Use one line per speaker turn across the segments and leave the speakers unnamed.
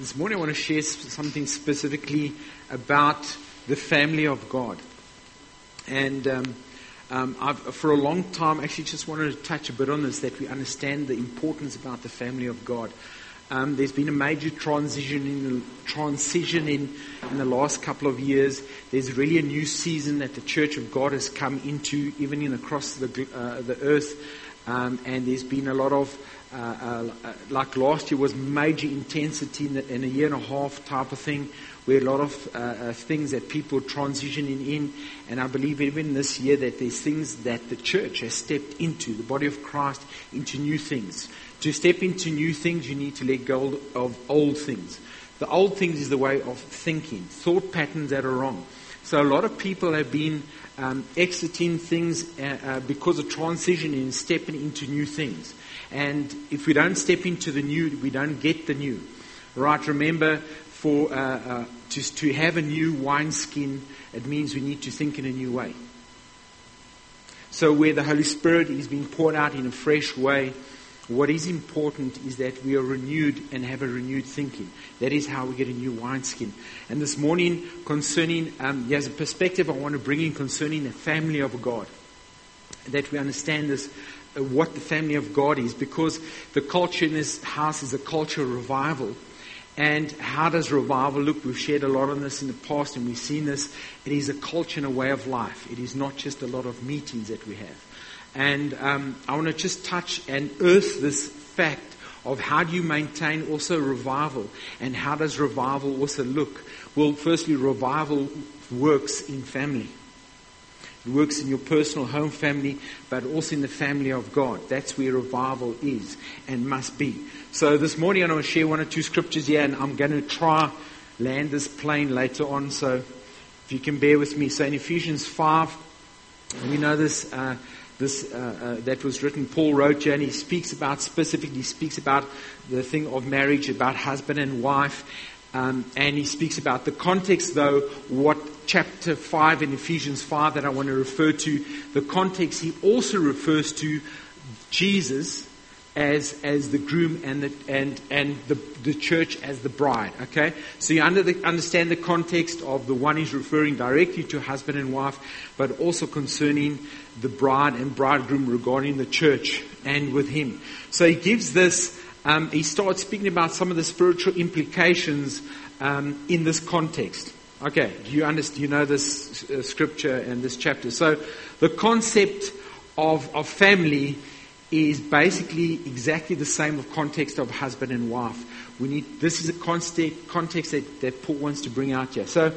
this morning I want to share something specifically about the family of God. And um, um, I've, for a long time, actually, just wanted to touch a bit on this that we understand the importance about the family of God. Um, there's been a major transition in transition in, in the last couple of years. There's really a new season that the Church of God has come into, even in across the uh, the earth. Um, and there's been a lot of uh, uh, like last year was major intensity in, the, in, a year and a half type of thing, where a lot of uh, uh, things that people transitioning in. And I believe even this year that there's things that the church has stepped into, the body of Christ, into new things. To step into new things, you need to let go of old things. The old things is the way of thinking, thought patterns that are wrong. So a lot of people have been um, exiting things uh, uh, because of transitioning and stepping into new things. And if we don't step into the new, we don't get the new. Right? Remember, for uh, uh, to, to have a new wineskin, it means we need to think in a new way. So where the Holy Spirit is being poured out in a fresh way, what is important is that we are renewed and have a renewed thinking. That is how we get a new wineskin. And this morning, concerning, um, there's a perspective I want to bring in concerning the family of God. That we understand this what the family of God is because the culture in this house is a culture of revival. And how does revival look? We've shared a lot on this in the past and we've seen this. It is a culture and a way of life. It is not just a lot of meetings that we have. And um, I want to just touch and earth this fact of how do you maintain also revival and how does revival also look? Well, firstly, revival works in family. It works in your personal home family, but also in the family of God. That's where revival is and must be. So this morning I'm going to share one or two scriptures here, and I'm going to try land this plane later on. So if you can bear with me. So in Ephesians 5, we know this. Uh, this uh, uh, that was written, Paul wrote here, and he speaks about specifically, speaks about the thing of marriage, about husband and wife, um, and he speaks about the context, though, what chapter 5 in Ephesians 5 that I want to refer to, the context, he also refers to Jesus as, as the groom and, the, and, and the, the church as the bride. Okay? So you under the, understand the context of the one he's referring directly to husband and wife, but also concerning the bride and bridegroom regarding the church and with him. So he gives this um, he starts speaking about some of the spiritual implications um, in this context. Okay, you understand? You know this uh, scripture and this chapter. So, the concept of, of family is basically exactly the same of context of husband and wife. We need this is a context, context that, that Paul wants to bring out here. So,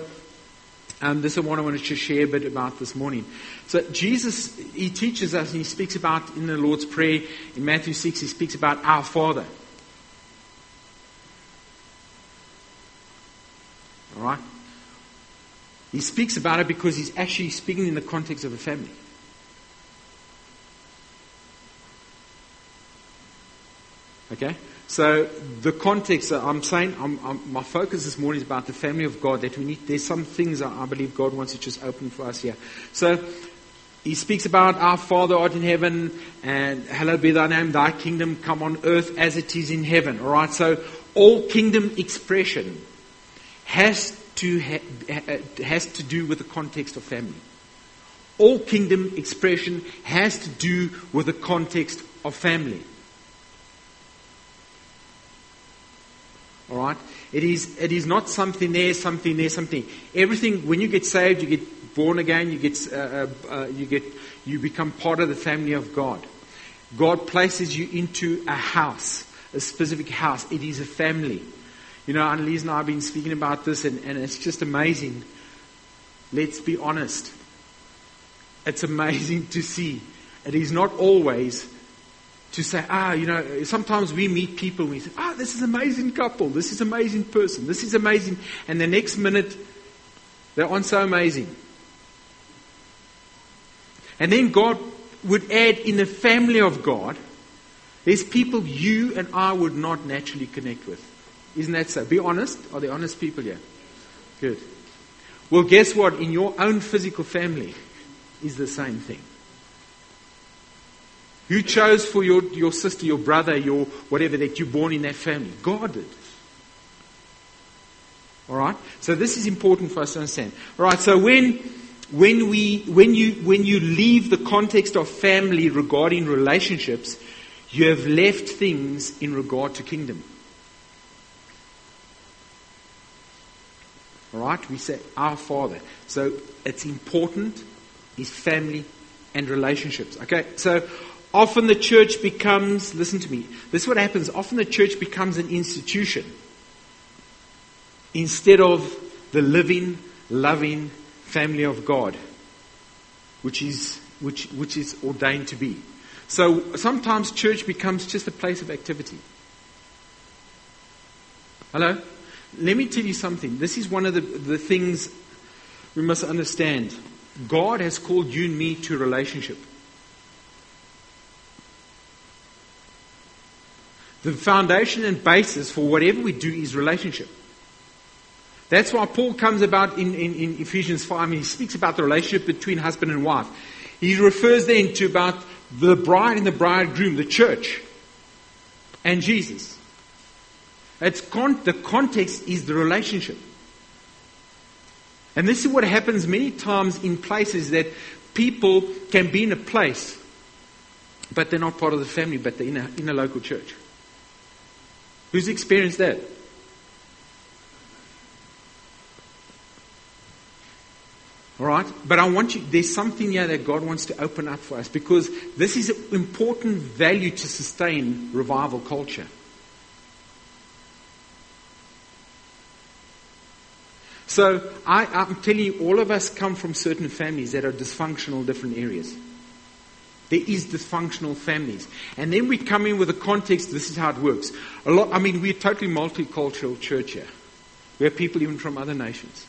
um, this is what I wanted to share a bit about this morning. So Jesus, he teaches us and he speaks about in the Lord's Prayer in Matthew 6, he speaks about our Father. All right? He speaks about it because he's actually speaking in the context of a family. Okay? So the context, I'm saying, I'm, I'm, my focus this morning is about the family of God. That we need. There's some things I believe God wants to just open for us here. So he speaks about our Father art in heaven, and hallowed be thy name, thy kingdom come on earth as it is in heaven. All right. So all kingdom expression has to ha- has to do with the context of family. All kingdom expression has to do with the context of family. All right? It is, it is not something there, something there, something. Everything, when you get saved, you get born again, you get, uh, uh, uh, you get, you become part of the family of God. God places you into a house, a specific house. It is a family. You know, Annalise and I have been speaking about this, and, and it's just amazing. Let's be honest. It's amazing to see. It is not always to say, ah, you know, sometimes we meet people and we say, ah, this is amazing couple, this is amazing person, this is amazing, and the next minute they aren't so amazing. And then God would add in the family of God, there's people you and I would not naturally connect with. Isn't that so? Be honest. Are there honest people here? Good. Well, guess what? In your own physical family is the same thing. Who chose for your, your sister, your brother, your whatever that you're born in that family? God did. All right? So this is important for us to understand. All right, so when, when, we, when, you, when you leave the context of family regarding relationships, you have left things in regard to kingdom. All right? We say our Father. So it's important is family and relationships. Okay? So often the church becomes, listen to me, this is what happens. Often the church becomes an institution instead of the living, loving family of God, which is, which, which is ordained to be. So sometimes church becomes just a place of activity. Hello? Let me tell you something. This is one of the, the things we must understand. God has called you and me to relationship. The foundation and basis for whatever we do is relationship. That's why Paul comes about in, in, in Ephesians 5 and he speaks about the relationship between husband and wife. He refers then to about the bride and the bridegroom, the church, and Jesus. It's con- the context is the relationship. And this is what happens many times in places that people can be in a place, but they're not part of the family, but they're in a, in a local church. Who's experienced that? All right? But I want you, there's something here that God wants to open up for us because this is an important value to sustain revival culture. So I, am telling you, all of us come from certain families that are dysfunctional, different areas. There is dysfunctional families. And then we come in with a context, this is how it works. A lot, I mean, we're a totally multicultural church here. We have people even from other nations.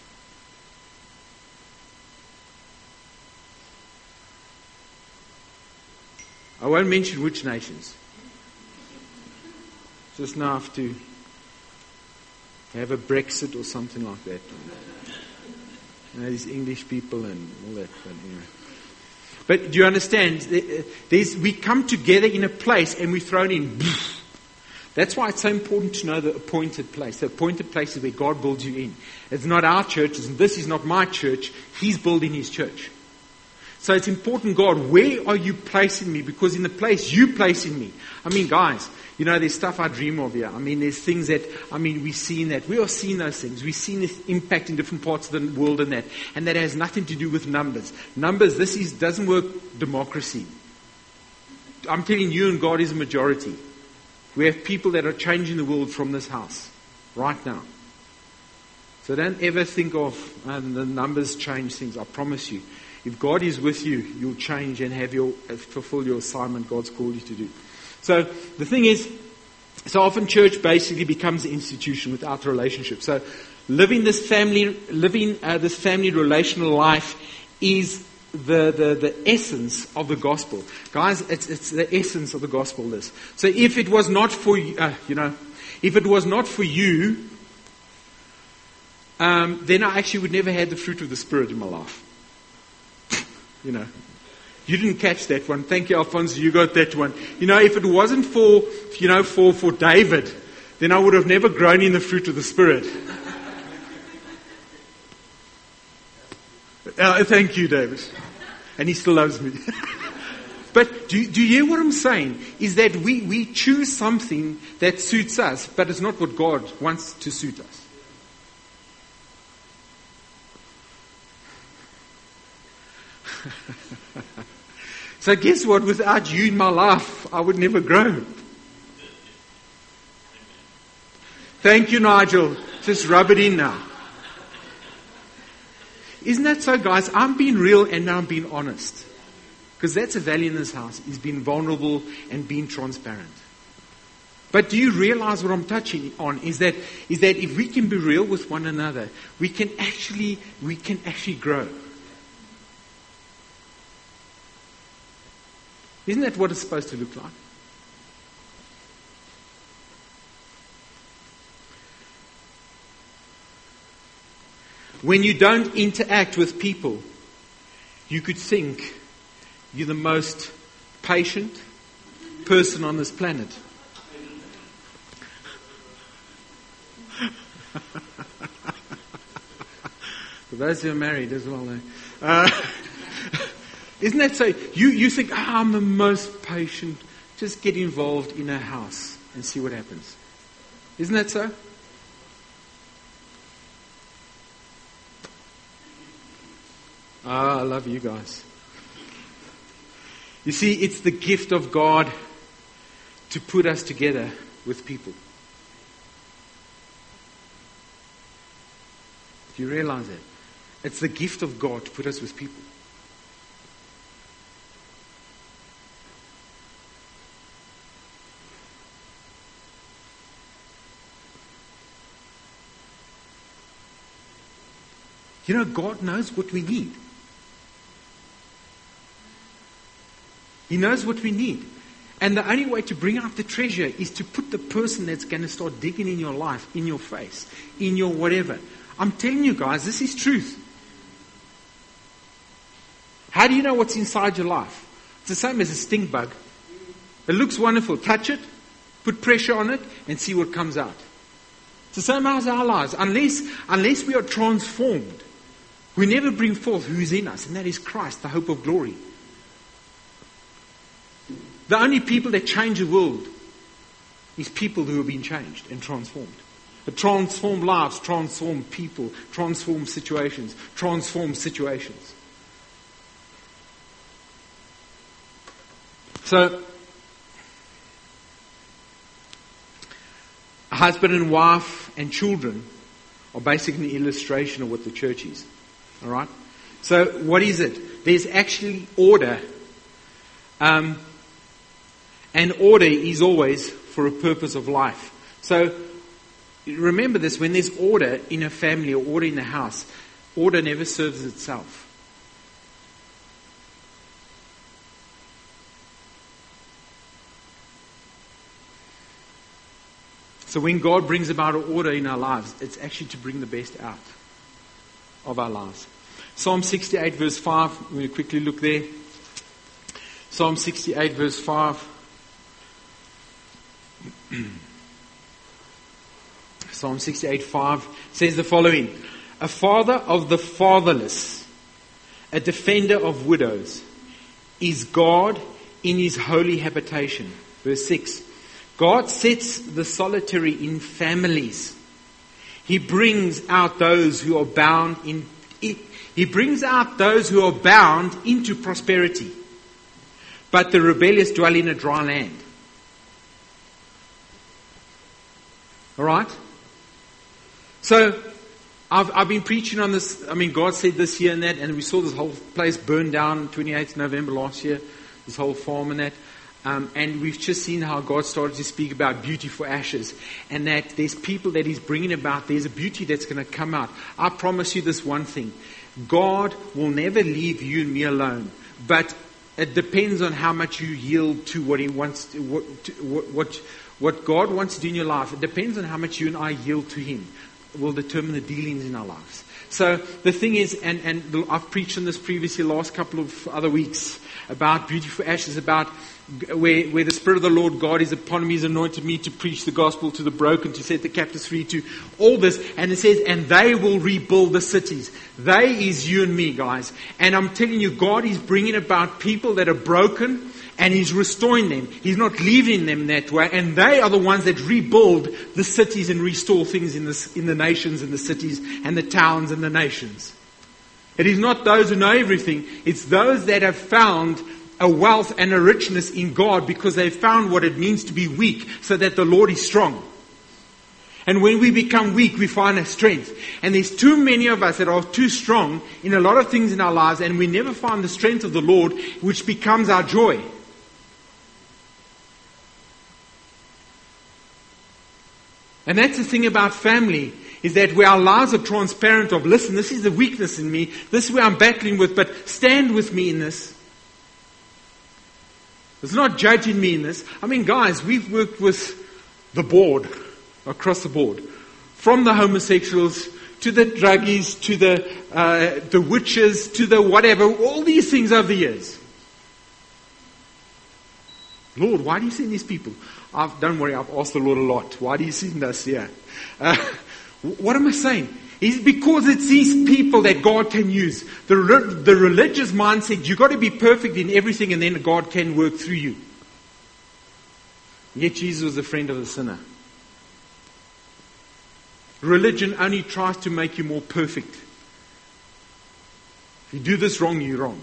I won't mention which nations. Just now have to have a Brexit or something like that. You know, these English people and all that. But, anyway. But do you understand? Uh, there's, we come together in a place and we're thrown in. That's why it's so important to know the appointed place. The appointed place is where God builds you in. It's not our church, this is not my church. He's building his church. So it's important, God, where are you placing me? Because in the place you placing me. I mean, guys, you know, there's stuff I dream of here. I mean, there's things that, I mean, we've seen that. We are seeing those things. We've seen this impact in different parts of the world and that. And that has nothing to do with numbers. Numbers, this is, doesn't work democracy. I'm telling you and God is a majority. We have people that are changing the world from this house right now. So don't ever think of um, the numbers change things. I promise you. If God is with you, you'll change and have your, uh, fulfill your assignment God's called you to do. So the thing is, so often church basically becomes an institution without relationship. So living this family, living uh, this family relational life is the, the, the essence of the gospel. Guys, it's, it's the essence of the gospel, this. So if it was not for, uh, you know, if it was not for you, um, then I actually would never have the fruit of the Spirit in my life. You know. You didn't catch that one. Thank you, Alfonso. You got that one. You know, if it wasn't for, you know, for, for David, then I would have never grown in the fruit of the Spirit. Uh, thank you, David. And he still loves me. but do, do you hear what I'm saying? Is that we, we choose something that suits us, but it's not what God wants to suit us. So guess what? Without you in my life, I would never grow. Thank you, Nigel. Just rub it in now. Isn't that so, guys? I'm being real and now I'm being honest. Because that's a value in this house, is being vulnerable and being transparent. But do you realize what I'm touching on is that, is that if we can be real with one another, we can actually, we can actually grow. Isn't that what it's supposed to look like? When you don't interact with people, you could think you're the most patient person on this planet. For those who are married as well. eh? Uh, isn't that so? You, you think, ah, I'm the most patient. Just get involved in a house and see what happens. Isn't that so? Ah, I love you guys. You see, it's the gift of God to put us together with people. Do you realize that? It's the gift of God to put us with people. You know, God knows what we need. He knows what we need. And the only way to bring out the treasure is to put the person that's going to start digging in your life, in your face, in your whatever. I'm telling you guys, this is truth. How do you know what's inside your life? It's the same as a stink bug. It looks wonderful. Touch it, put pressure on it, and see what comes out. It's the same as our lives. Unless, unless we are transformed, we never bring forth who is in us, and that is Christ, the hope of glory. The only people that change the world is people who have been changed and transformed. Transform lives, transform people, transform situations, transform situations. So, a husband and wife and children are basically an illustration of what the church is. All right? So, what is it? There's actually order. Um, and order is always for a purpose of life. So, remember this when there's order in a family or order in a house, order never serves itself. So when God brings about order in our lives, it's actually to bring the best out of our lives. Psalm 68 verse 5, we're going to quickly look there. Psalm 68 verse 5. Psalm 68 5 says the following A father of the fatherless, a defender of widows, is God in his holy habitation. Verse 6 God sets the solitary in families. He brings out those who are bound in he brings out those who are bound into prosperity. But the rebellious dwell in a dry land. All right? So, I've, I've been preaching on this. I mean, God said this here and that, and we saw this whole place burn down 28th November last year, this whole farm and that. Um, and we've just seen how God started to speak about beauty for ashes, and that there's people that He's bringing about. There's a beauty that's going to come out. I promise you this one thing: God will never leave you and me alone. But it depends on how much you yield to what He wants, to, what, to, what, what God wants to do in your life. It depends on how much you and I yield to Him. It will determine the dealings in our lives. So the thing is, and, and I've preached on this previously last couple of other weeks about beautiful ashes, about where, where the Spirit of the Lord God is upon me, He's anointed me to preach the gospel to the broken, to set the captives free, to all this. And it says, and they will rebuild the cities. They is you and me, guys. And I'm telling you, God is bringing about people that are broken, and He's restoring them. He's not leaving them that way. And they are the ones that rebuild the cities and restore things in the, in the nations and the cities and the towns and the nations. It is not those who know everything. It's those that have found a wealth and a richness in God because they've found what it means to be weak so that the Lord is strong. And when we become weak, we find a strength. And there's too many of us that are too strong in a lot of things in our lives and we never find the strength of the Lord which becomes our joy. And that's the thing about family, is that where our lives are transparent of, listen, this is the weakness in me, this is where I'm battling with, but stand with me in this. It's not judging me in this. I mean, guys, we've worked with the board, across the board. From the homosexuals, to the druggies, to the, uh, the witches, to the whatever, all these things over the years. Lord, why do you send these people? I've, don't worry, I've asked the Lord a lot. Why do you send us here? Uh, what am I saying? Is because it's these people that God can use. The, the religious mindset, you've got to be perfect in everything and then God can work through you. Yet Jesus was a friend of the sinner. Religion only tries to make you more perfect. If you do this wrong, you're wrong.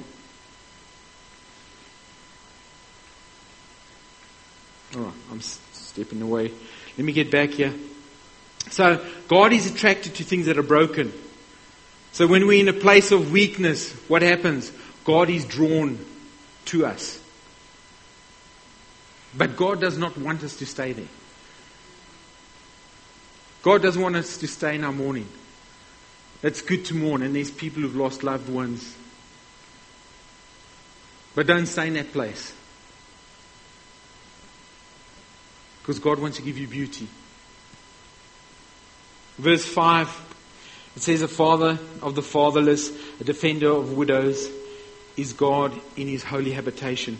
Right, I'm stepping away. Let me get back here. So, God is attracted to things that are broken. So, when we're in a place of weakness, what happens? God is drawn to us. But God does not want us to stay there. God doesn't want us to stay in our mourning. It's good to mourn, and there's people who've lost loved ones. But don't stay in that place. Because God wants to give you beauty. Verse 5 it says, A father of the fatherless, a defender of widows, is God in his holy habitation.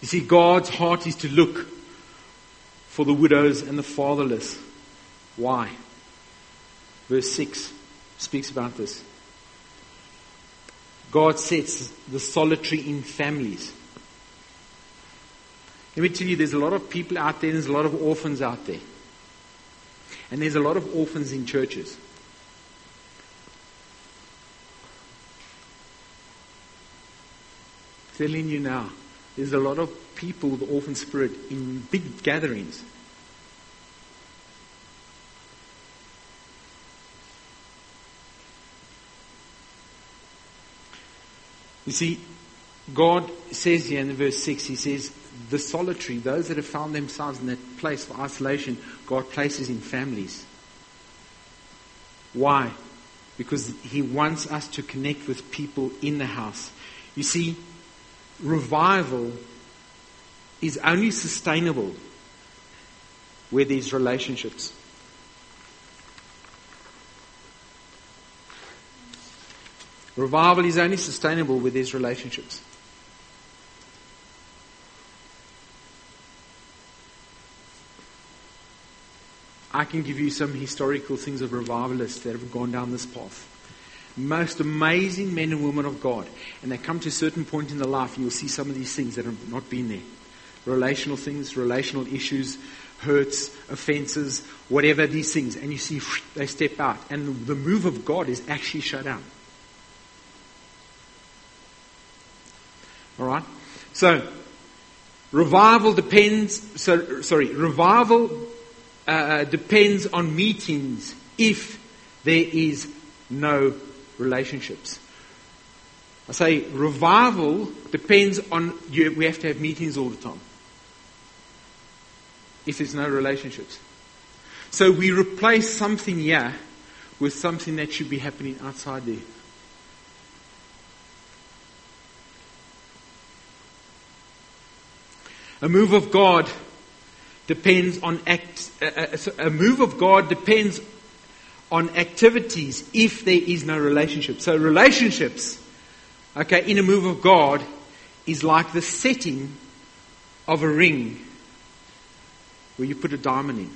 You see, God's heart is to look for the widows and the fatherless. Why? Verse 6 speaks about this. God sets the solitary in families. Let me tell you, there's a lot of people out there, there's a lot of orphans out there. And there's a lot of orphans in churches. telling you now, there's a lot of people with orphan spirit in big gatherings. You see, God says here in verse 6, He says, the solitary, those that have found themselves in that place of isolation, God places in families. Why? Because He wants us to connect with people in the house. You see, revival is only sustainable where there's relationships. Revival is only sustainable where there's relationships. I can give you some historical things of revivalists that have gone down this path. Most amazing men and women of God. And they come to a certain point in their life, you'll see some of these things that have not been there. Relational things, relational issues, hurts, offenses, whatever these things. And you see they step out. And the move of God is actually shut down. All right? So, revival depends, so, sorry, revival uh, uh, depends on meetings if there is no relationships. I say revival depends on you, we have to have meetings all the time. If there's no relationships. So we replace something here with something that should be happening outside there. A move of God depends on act, a, a move of God depends on activities if there is no relationship. So relationships, okay, in a move of God is like the setting of a ring where you put a diamond in.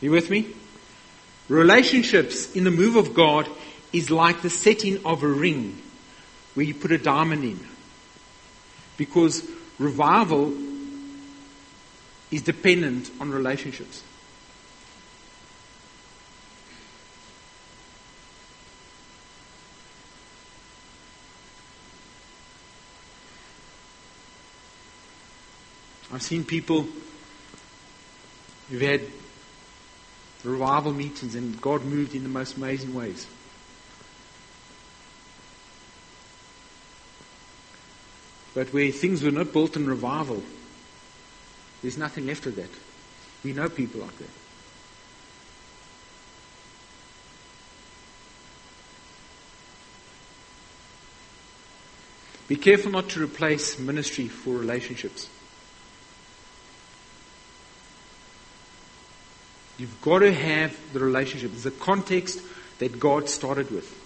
You with me? Relationships in the move of God is like the setting of a ring where you put a diamond in. Because revival is dependent on relationships. I've seen people who've had revival meetings and God moved in the most amazing ways. But where things were not built in revival, there's nothing left of that. We know people like that. Be careful not to replace ministry for relationships. You've got to have the relationship. The context that God started with.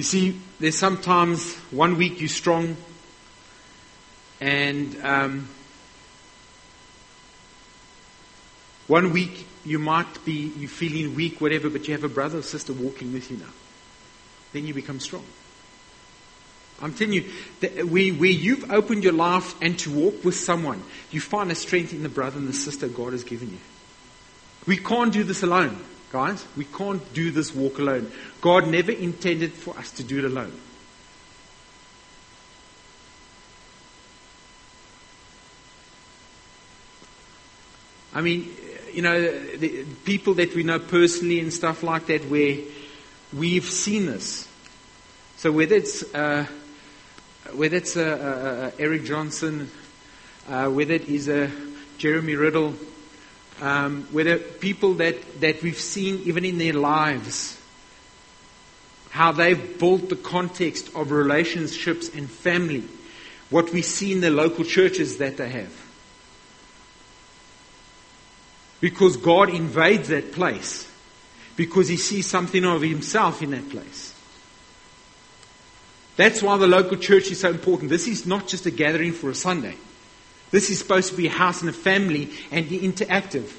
You see, there's sometimes one week you're strong, and um, one week you might be you feeling weak, whatever, but you have a brother or sister walking with you now. Then you become strong. I'm telling you, that where, where you've opened your life and to walk with someone, you find a strength in the brother and the sister God has given you. We can't do this alone, guys. We can't do this walk alone. God never intended for us to do it alone. I mean, you know, the people that we know personally and stuff like that, where we've seen this. So whether it's uh, whether it's uh, uh, uh Eric Johnson, uh, whether it is a Jeremy Riddle, um, whether people that, that we've seen even in their lives, how they've built the context of relationships and family, what we see in the local churches that they have. Because God invades that place. Because He sees something of Himself in that place. That's why the local church is so important. This is not just a gathering for a Sunday. This is supposed to be a house and a family and be interactive.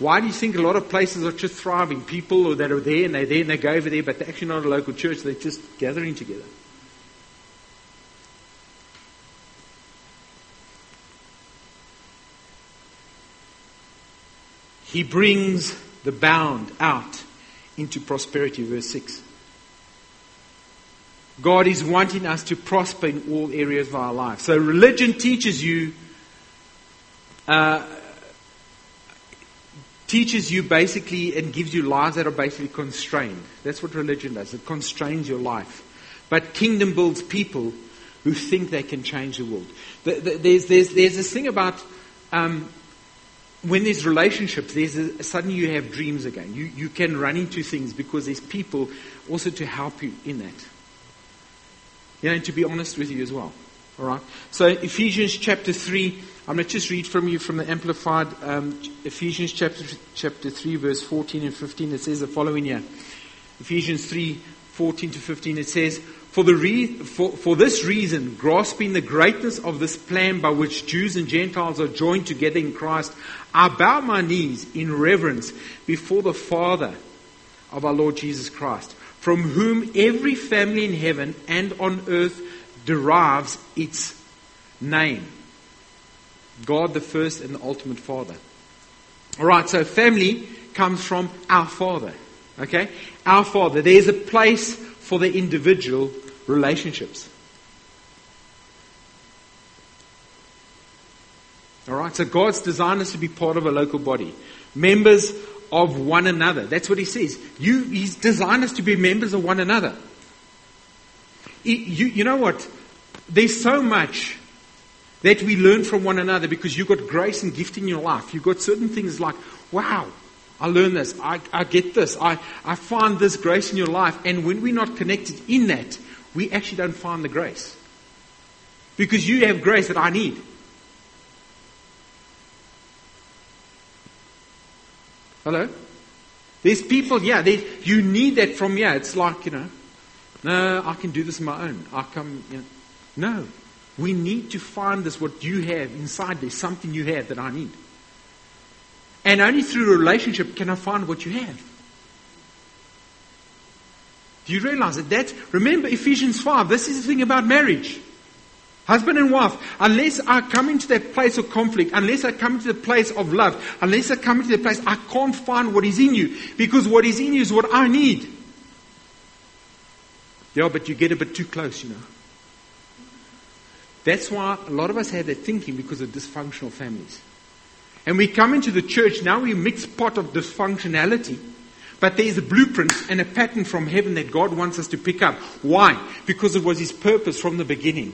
Why do you think a lot of places are just thriving? People that are there and they're there and they go over there, but they're actually not a local church, they're just gathering together. He brings the bound out into prosperity, verse 6. God is wanting us to prosper in all areas of our life. So religion teaches you, uh, teaches you basically and gives you lives that are basically constrained. That's what religion does. It constrains your life. But kingdom builds people who think they can change the world. There's, there's, there's this thing about um, when there's relationships, there's a, suddenly you have dreams again. You, you can run into things because there's people also to help you in that. You know, and to be honest with you as well. All right. So Ephesians chapter three. I'm going to just read from you from the Amplified um, Ephesians chapter chapter three, verse 14 and 15. It says the following here. Ephesians 3, 14 to 15. It says, for, the re- for, for this reason, grasping the greatness of this plan by which Jews and Gentiles are joined together in Christ, I bow my knees in reverence before the Father of our Lord Jesus Christ, from whom every family in heaven and on earth derives its name. God the first and the ultimate Father. Alright, so family comes from our Father. Okay? Our Father. There's a place for the individual relationships. All right, so God's designed us to be part of a local body, members of one another. That's what He says. You, He's designed us to be members of one another. you, you know what? There's so much that we learn from one another because you've got grace and gift in your life. You've got certain things like, wow, I learn this. I, I get this. I, I find this grace in your life. And when we're not connected in that, we actually don't find the grace. Because you have grace that I need. Hello? There's people, yeah, you need that from, yeah, it's like, you know, no, I can do this on my own. I come, you know. No. We need to find this, what you have inside There's something you have that I need. And only through a relationship can I find what you have. Do you realize that? That's, remember Ephesians 5, this is the thing about marriage. Husband and wife, unless I come into that place of conflict, unless I come into the place of love, unless I come into the place, I can't find what is in you. Because what is in you is what I need. Yeah, but you get a bit too close, you know. That's why a lot of us have that thinking because of dysfunctional families. And we come into the church, now we mix pot of dysfunctionality but there is a blueprint and a pattern from heaven that God wants us to pick up. Why? Because it was His purpose from the beginning.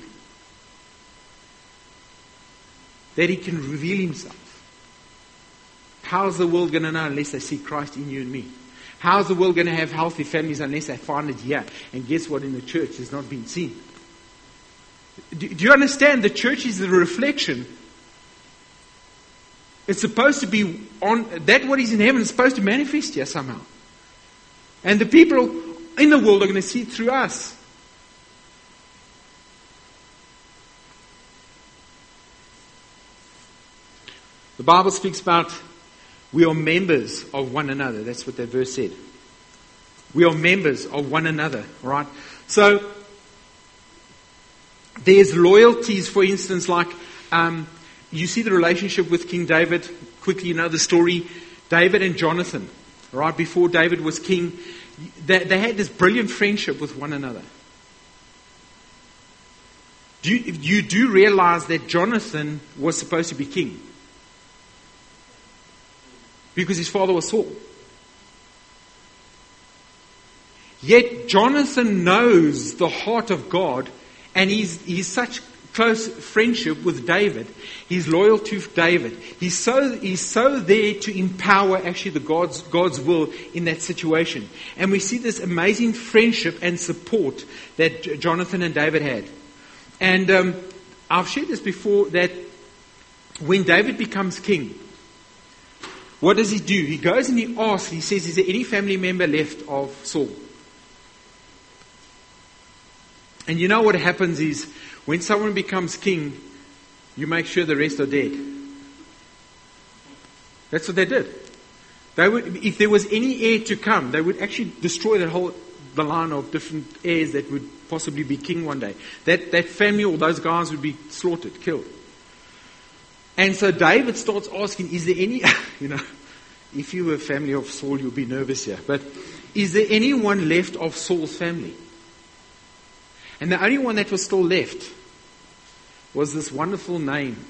That He can reveal Himself. How's the world going to know unless they see Christ in you and me? How's the world going to have healthy families unless they find it here? And guess what? In the church it's not been seen. Do, do you understand? The church is the reflection it's supposed to be on that what is in heaven is supposed to manifest here somehow. And the people in the world are going to see it through us. Bible speaks about we are members of one another. That's what that verse said. We are members of one another, right? So, there's loyalties, for instance, like um, you see the relationship with King David. Quickly, you know the story. David and Jonathan, right before David was king, they, they had this brilliant friendship with one another. Do you, you do realize that Jonathan was supposed to be king? Because his father was Saul. Yet Jonathan knows the heart of God and he's, he's such close friendship with David. He's loyal to David. He's so, he's so there to empower actually the God's, God's will in that situation. And we see this amazing friendship and support that Jonathan and David had. And um, I've shared this before that when David becomes king, what does he do? He goes and he asks, he says, Is there any family member left of Saul? And you know what happens is when someone becomes king, you make sure the rest are dead. That's what they did. They would, if there was any heir to come, they would actually destroy the whole the line of different heirs that would possibly be king one day. That that family or those guys would be slaughtered, killed. And so David starts asking, is there any, you know, if you were family of Saul, you'd be nervous here, but is there anyone left of Saul's family? And the only one that was still left was this wonderful name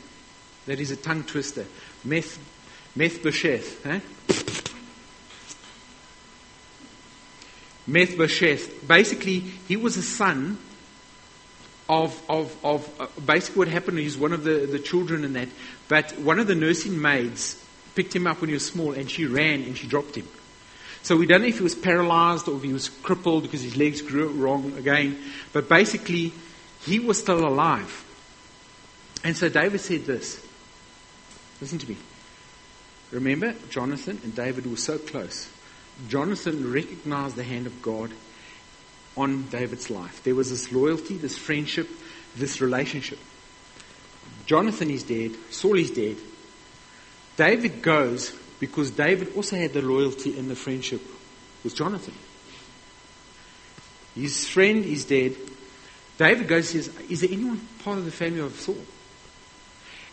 that is a tongue twister. Meth, Mephibosheth. Eh? Mephibosheth. Basically, he was a son of, of, of uh, basically what happened, he's one of the, the children in that, but one of the nursing maids picked him up when he was small and she ran and she dropped him. So we don't know if he was paralyzed or if he was crippled because his legs grew wrong again. But basically, he was still alive. And so David said this. Listen to me. Remember, Jonathan and David were so close. Jonathan recognized the hand of God on David's life. There was this loyalty, this friendship, this relationship. Jonathan is dead. Saul is dead. David goes because David also had the loyalty and the friendship with Jonathan. His friend is dead. David goes and says, Is there anyone part of the family of Saul?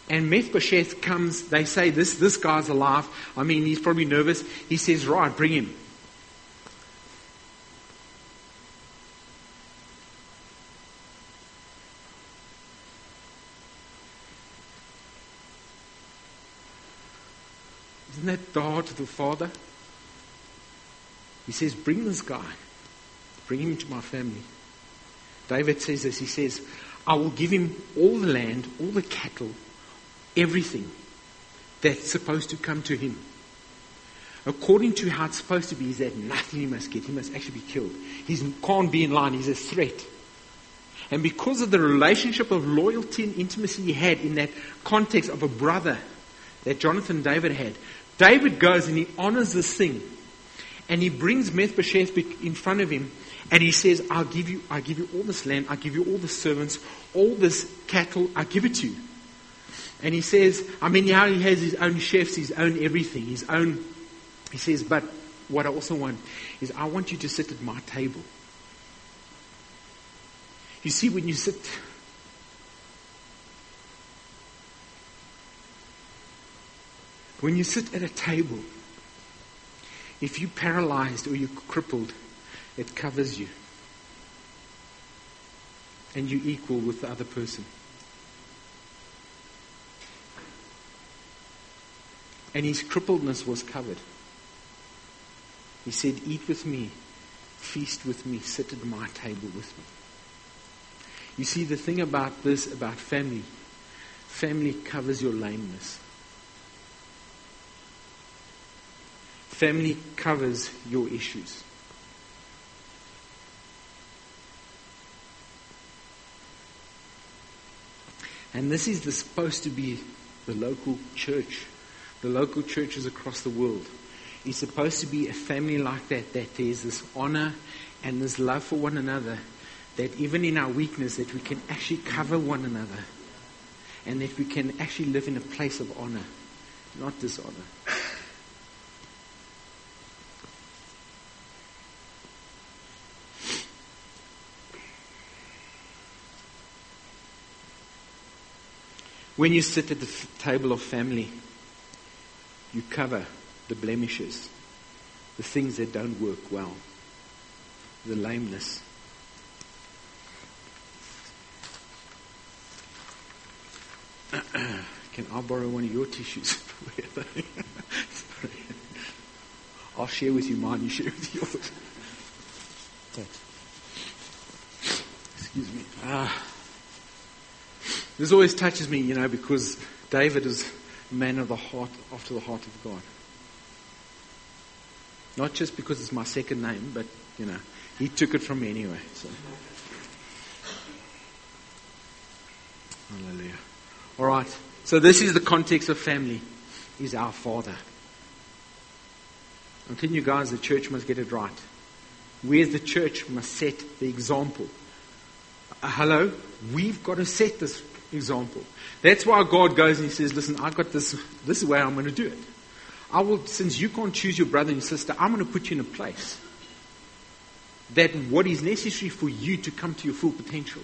And Mephibosheth comes, they say, this, this guy's alive. I mean, he's probably nervous. He says, Right, bring him. Isn't the Father? He says, Bring this guy. Bring him to my family. David says this. He says, I will give him all the land, all the cattle, everything that's supposed to come to him. According to how it's supposed to be, is that nothing he must get. He must actually be killed. He can't be in line. He's a threat. And because of the relationship of loyalty and intimacy he had in that context of a brother that Jonathan David had, David goes and he honors this thing. And he brings Mephibosheth in front of him and he says, I'll give you, I'll give you all this land, I'll give you all the servants, all this cattle, I'll give it to you. And he says, I mean, now he has his own chefs, his own everything, his own, he says, but what I also want is I want you to sit at my table. You see, when you sit When you sit at a table, if you're paralyzed or you're crippled, it covers you. And you equal with the other person. And his crippledness was covered. He said, Eat with me, feast with me, sit at my table with me. You see, the thing about this, about family, family covers your lameness. Family covers your issues. And this is the, supposed to be the local church, the local churches across the world. It's supposed to be a family like that, that there's this honor and this love for one another that even in our weakness that we can actually cover one another and that we can actually live in a place of honor, not dishonor. When you sit at the f- table of family, you cover the blemishes, the things that don't work well, the lameness. Can I borrow one of your tissues? I'll share with you mine, you share with yours. Excuse me. Ah. This always touches me, you know, because David is a man of the heart, after the heart of God. Not just because it's my second name, but, you know, he took it from me anyway. So. Hallelujah. All right. So this is the context of family. He's our Father. I'm telling you guys, the church must get it right. We as the church must set the example. Uh, hello? We've got to set this example. That's why God goes and He says, listen, I've got this, this is where I'm going to do it. I will, since you can't choose your brother and sister, I'm going to put you in a place that what is necessary for you to come to your full potential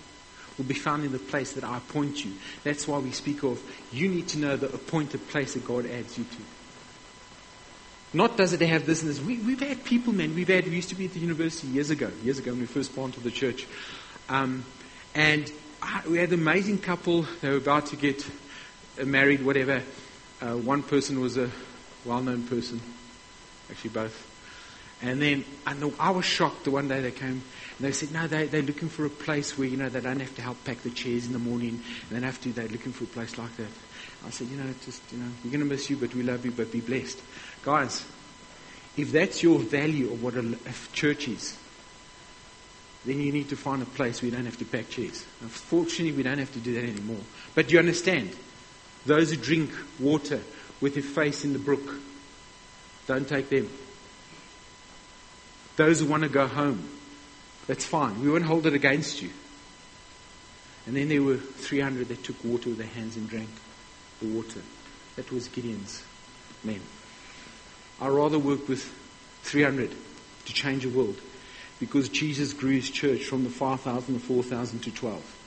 will be found in the place that I appoint you. That's why we speak of you need to know the appointed place that God adds you to. Not does it have this and this. We, have had people, man. We've had, we used to be at the university years ago, years ago when we first planted the church. Um, and we had an amazing couple. They were about to get married, whatever. Uh, one person was a well-known person, actually both. And then and I was shocked the one day they came and they said, no, they, they're looking for a place where, you know, they don't have to help pack the chairs in the morning. And they don't have to, they're looking for a place like that. I said, you know, just, you know, we're going to miss you, but we love you, but be blessed. Guys, if that's your value of what a church is, then you need to find a place where you don't have to pack chairs. Unfortunately, we don't have to do that anymore. But you understand, those who drink water with their face in the brook, don't take them. Those who want to go home, that's fine. We won't hold it against you. And then there were 300 that took water with their hands and drank the water. That was Gideon's men. I'd rather work with 300 to change the world because Jesus grew his church from the 5,000 to 4,000 to 12.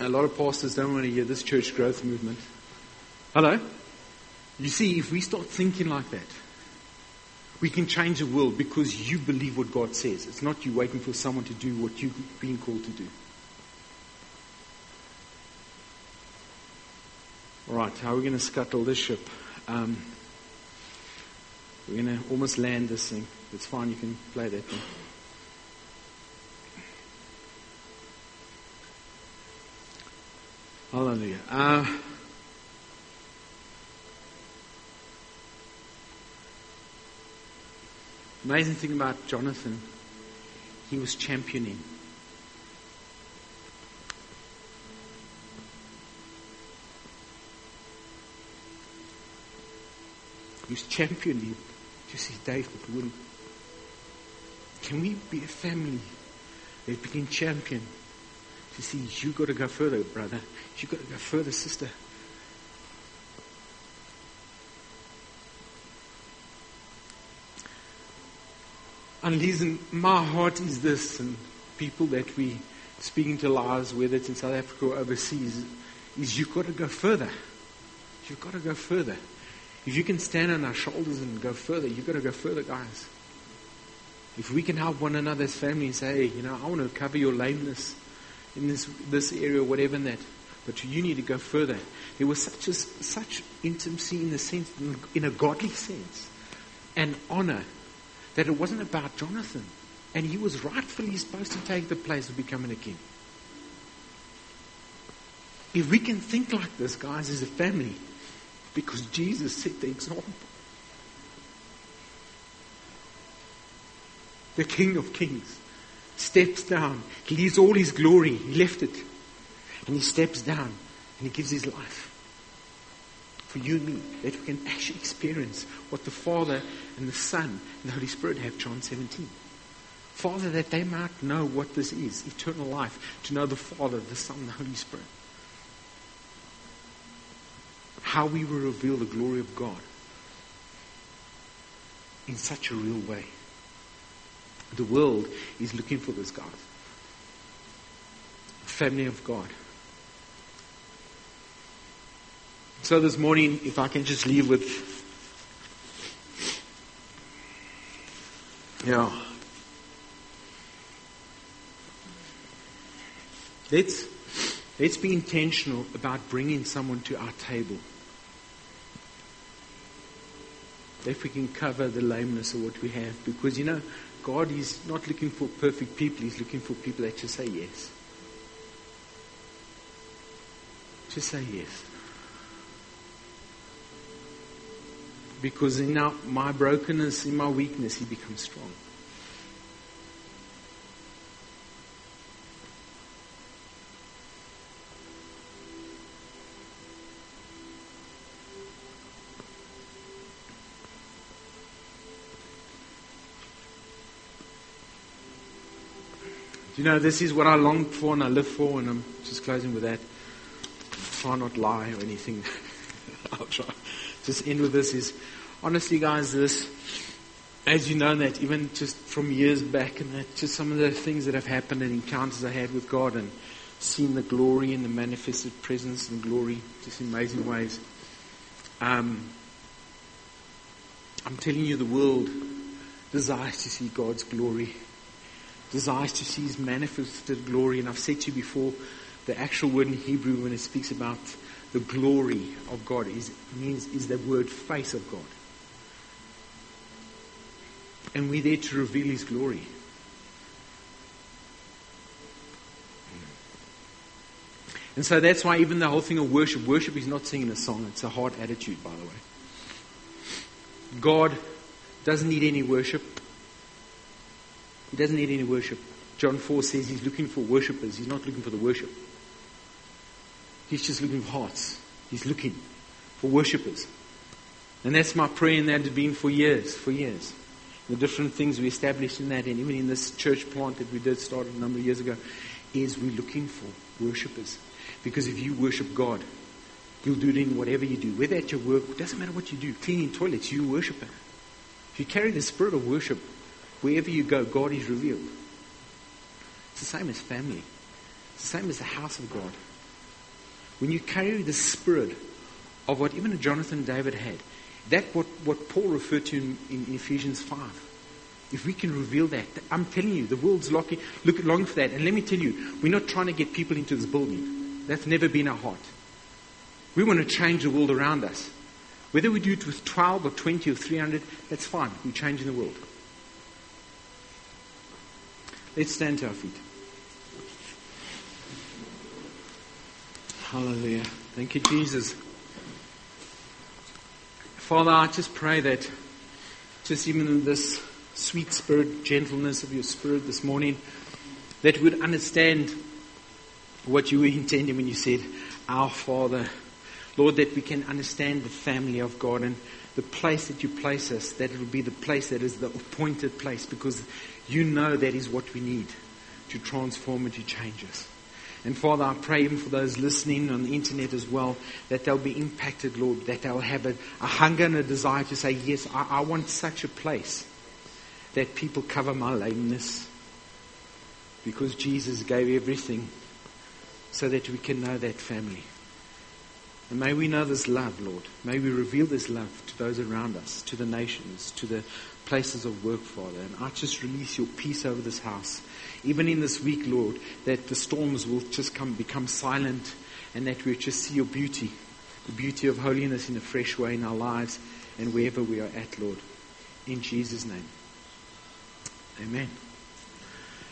A lot of pastors don't want to hear this church growth movement. Hello? You see, if we start thinking like that, we can change the world because you believe what God says. It's not you waiting for someone to do what you've been called to do. All right, how are we going to scuttle this ship? Um, we're going to almost land this thing. It's fine, you can play that thing. Hallelujah. Uh, amazing thing about Jonathan, he was championing. He was championing to see David win. Can we be a family that begin champion to see you got to go further, brother. You got to go further, sister. And listen, my heart is this, and people that we speaking to lives, whether it's in South Africa or overseas, is you've got to go further. You've got to go further. If you can stand on our shoulders and go further, you've got to go further, guys. If we can help one another as family and say, hey, you know, I want to cover your lameness in this, this area, whatever in that. But you need to go further. There was such a, such intimacy in the sense, in a godly sense, and honor that it wasn't about Jonathan. And he was rightfully supposed to take the place of becoming a king. If we can think like this, guys, as a family, because Jesus set the example. The King of Kings steps down. He leaves all his glory. He left it. And he steps down and he gives his life for you and me, that we can actually experience what the Father and the Son and the Holy Spirit have, John 17. Father, that they might know what this is, eternal life, to know the Father, the Son, the Holy Spirit. How we will reveal the glory of God in such a real way. The world is looking for this, God. Family of God. So this morning, if I can just leave with, yeah. Let's, let's be intentional about bringing someone to our table. If we can cover the lameness of what we have. Because, you know, God is not looking for perfect people. He's looking for people that just say yes. Just say yes. Because in our, my brokenness, in my weakness, He becomes strong. You know, this is what I long for and I live for, and I'm just closing with that. Try not lie or anything. I'll try. Just end with this is honestly, guys, this, as you know that even just from years back and that just some of the things that have happened and encounters I had with God and seen the glory and the manifested presence and glory just in amazing ways. Um, I'm telling you, the world desires to see God's glory, desires to see His manifested glory. And I've said to you before, the actual word in Hebrew when it speaks about the glory of God is means is the word face of God and we're there to reveal His glory. And so that's why even the whole thing of worship, worship is not singing a song, it's a heart attitude, by the way. God doesn't need any worship. He doesn't need any worship. John 4 says he's looking for worshippers. He's not looking for the worship. He's just looking for hearts. He's looking for worshippers. And that's my prayer and that has been for years, for years the different things we established in that, and even in this church plant that we did start a number of years ago, is we're looking for worshippers. Because if you worship God, you'll do it in whatever you do. Whether at your work, doesn't matter what you do. Cleaning toilets, you worship Him. If you carry the spirit of worship, wherever you go, God is revealed. It's the same as family. It's the same as the house of God. When you carry the spirit of what even Jonathan and David had, that what, what Paul referred to in, in Ephesians 5. If we can reveal that, I'm telling you, the world's looking, look, longing for that. And let me tell you, we're not trying to get people into this building. That's never been our heart. We want to change the world around us. Whether we do it with 12 or 20 or 300, that's fine. We're changing the world. Let's stand to our feet. Hallelujah. Thank you, Jesus. Father, I just pray that just even in this sweet spirit, gentleness of your spirit this morning, that we would understand what you were intending when you said, Our Father. Lord, that we can understand the family of God and the place that you place us, that it will be the place that is the appointed place because you know that is what we need to transform and to change us. And Father, I pray even for those listening on the internet as well, that they'll be impacted, Lord, that they'll have a, a hunger and a desire to say, yes, I, I want such a place that people cover my lameness because Jesus gave everything so that we can know that family. And may we know this love, Lord. May we reveal this love to those around us, to the nations, to the places of work, Father. And I just release your peace over this house even in this week, Lord, that the storms will just come, become silent and that we'll just see your beauty, the beauty of holiness in a fresh way in our lives and wherever we are at, Lord. In Jesus' name. Amen.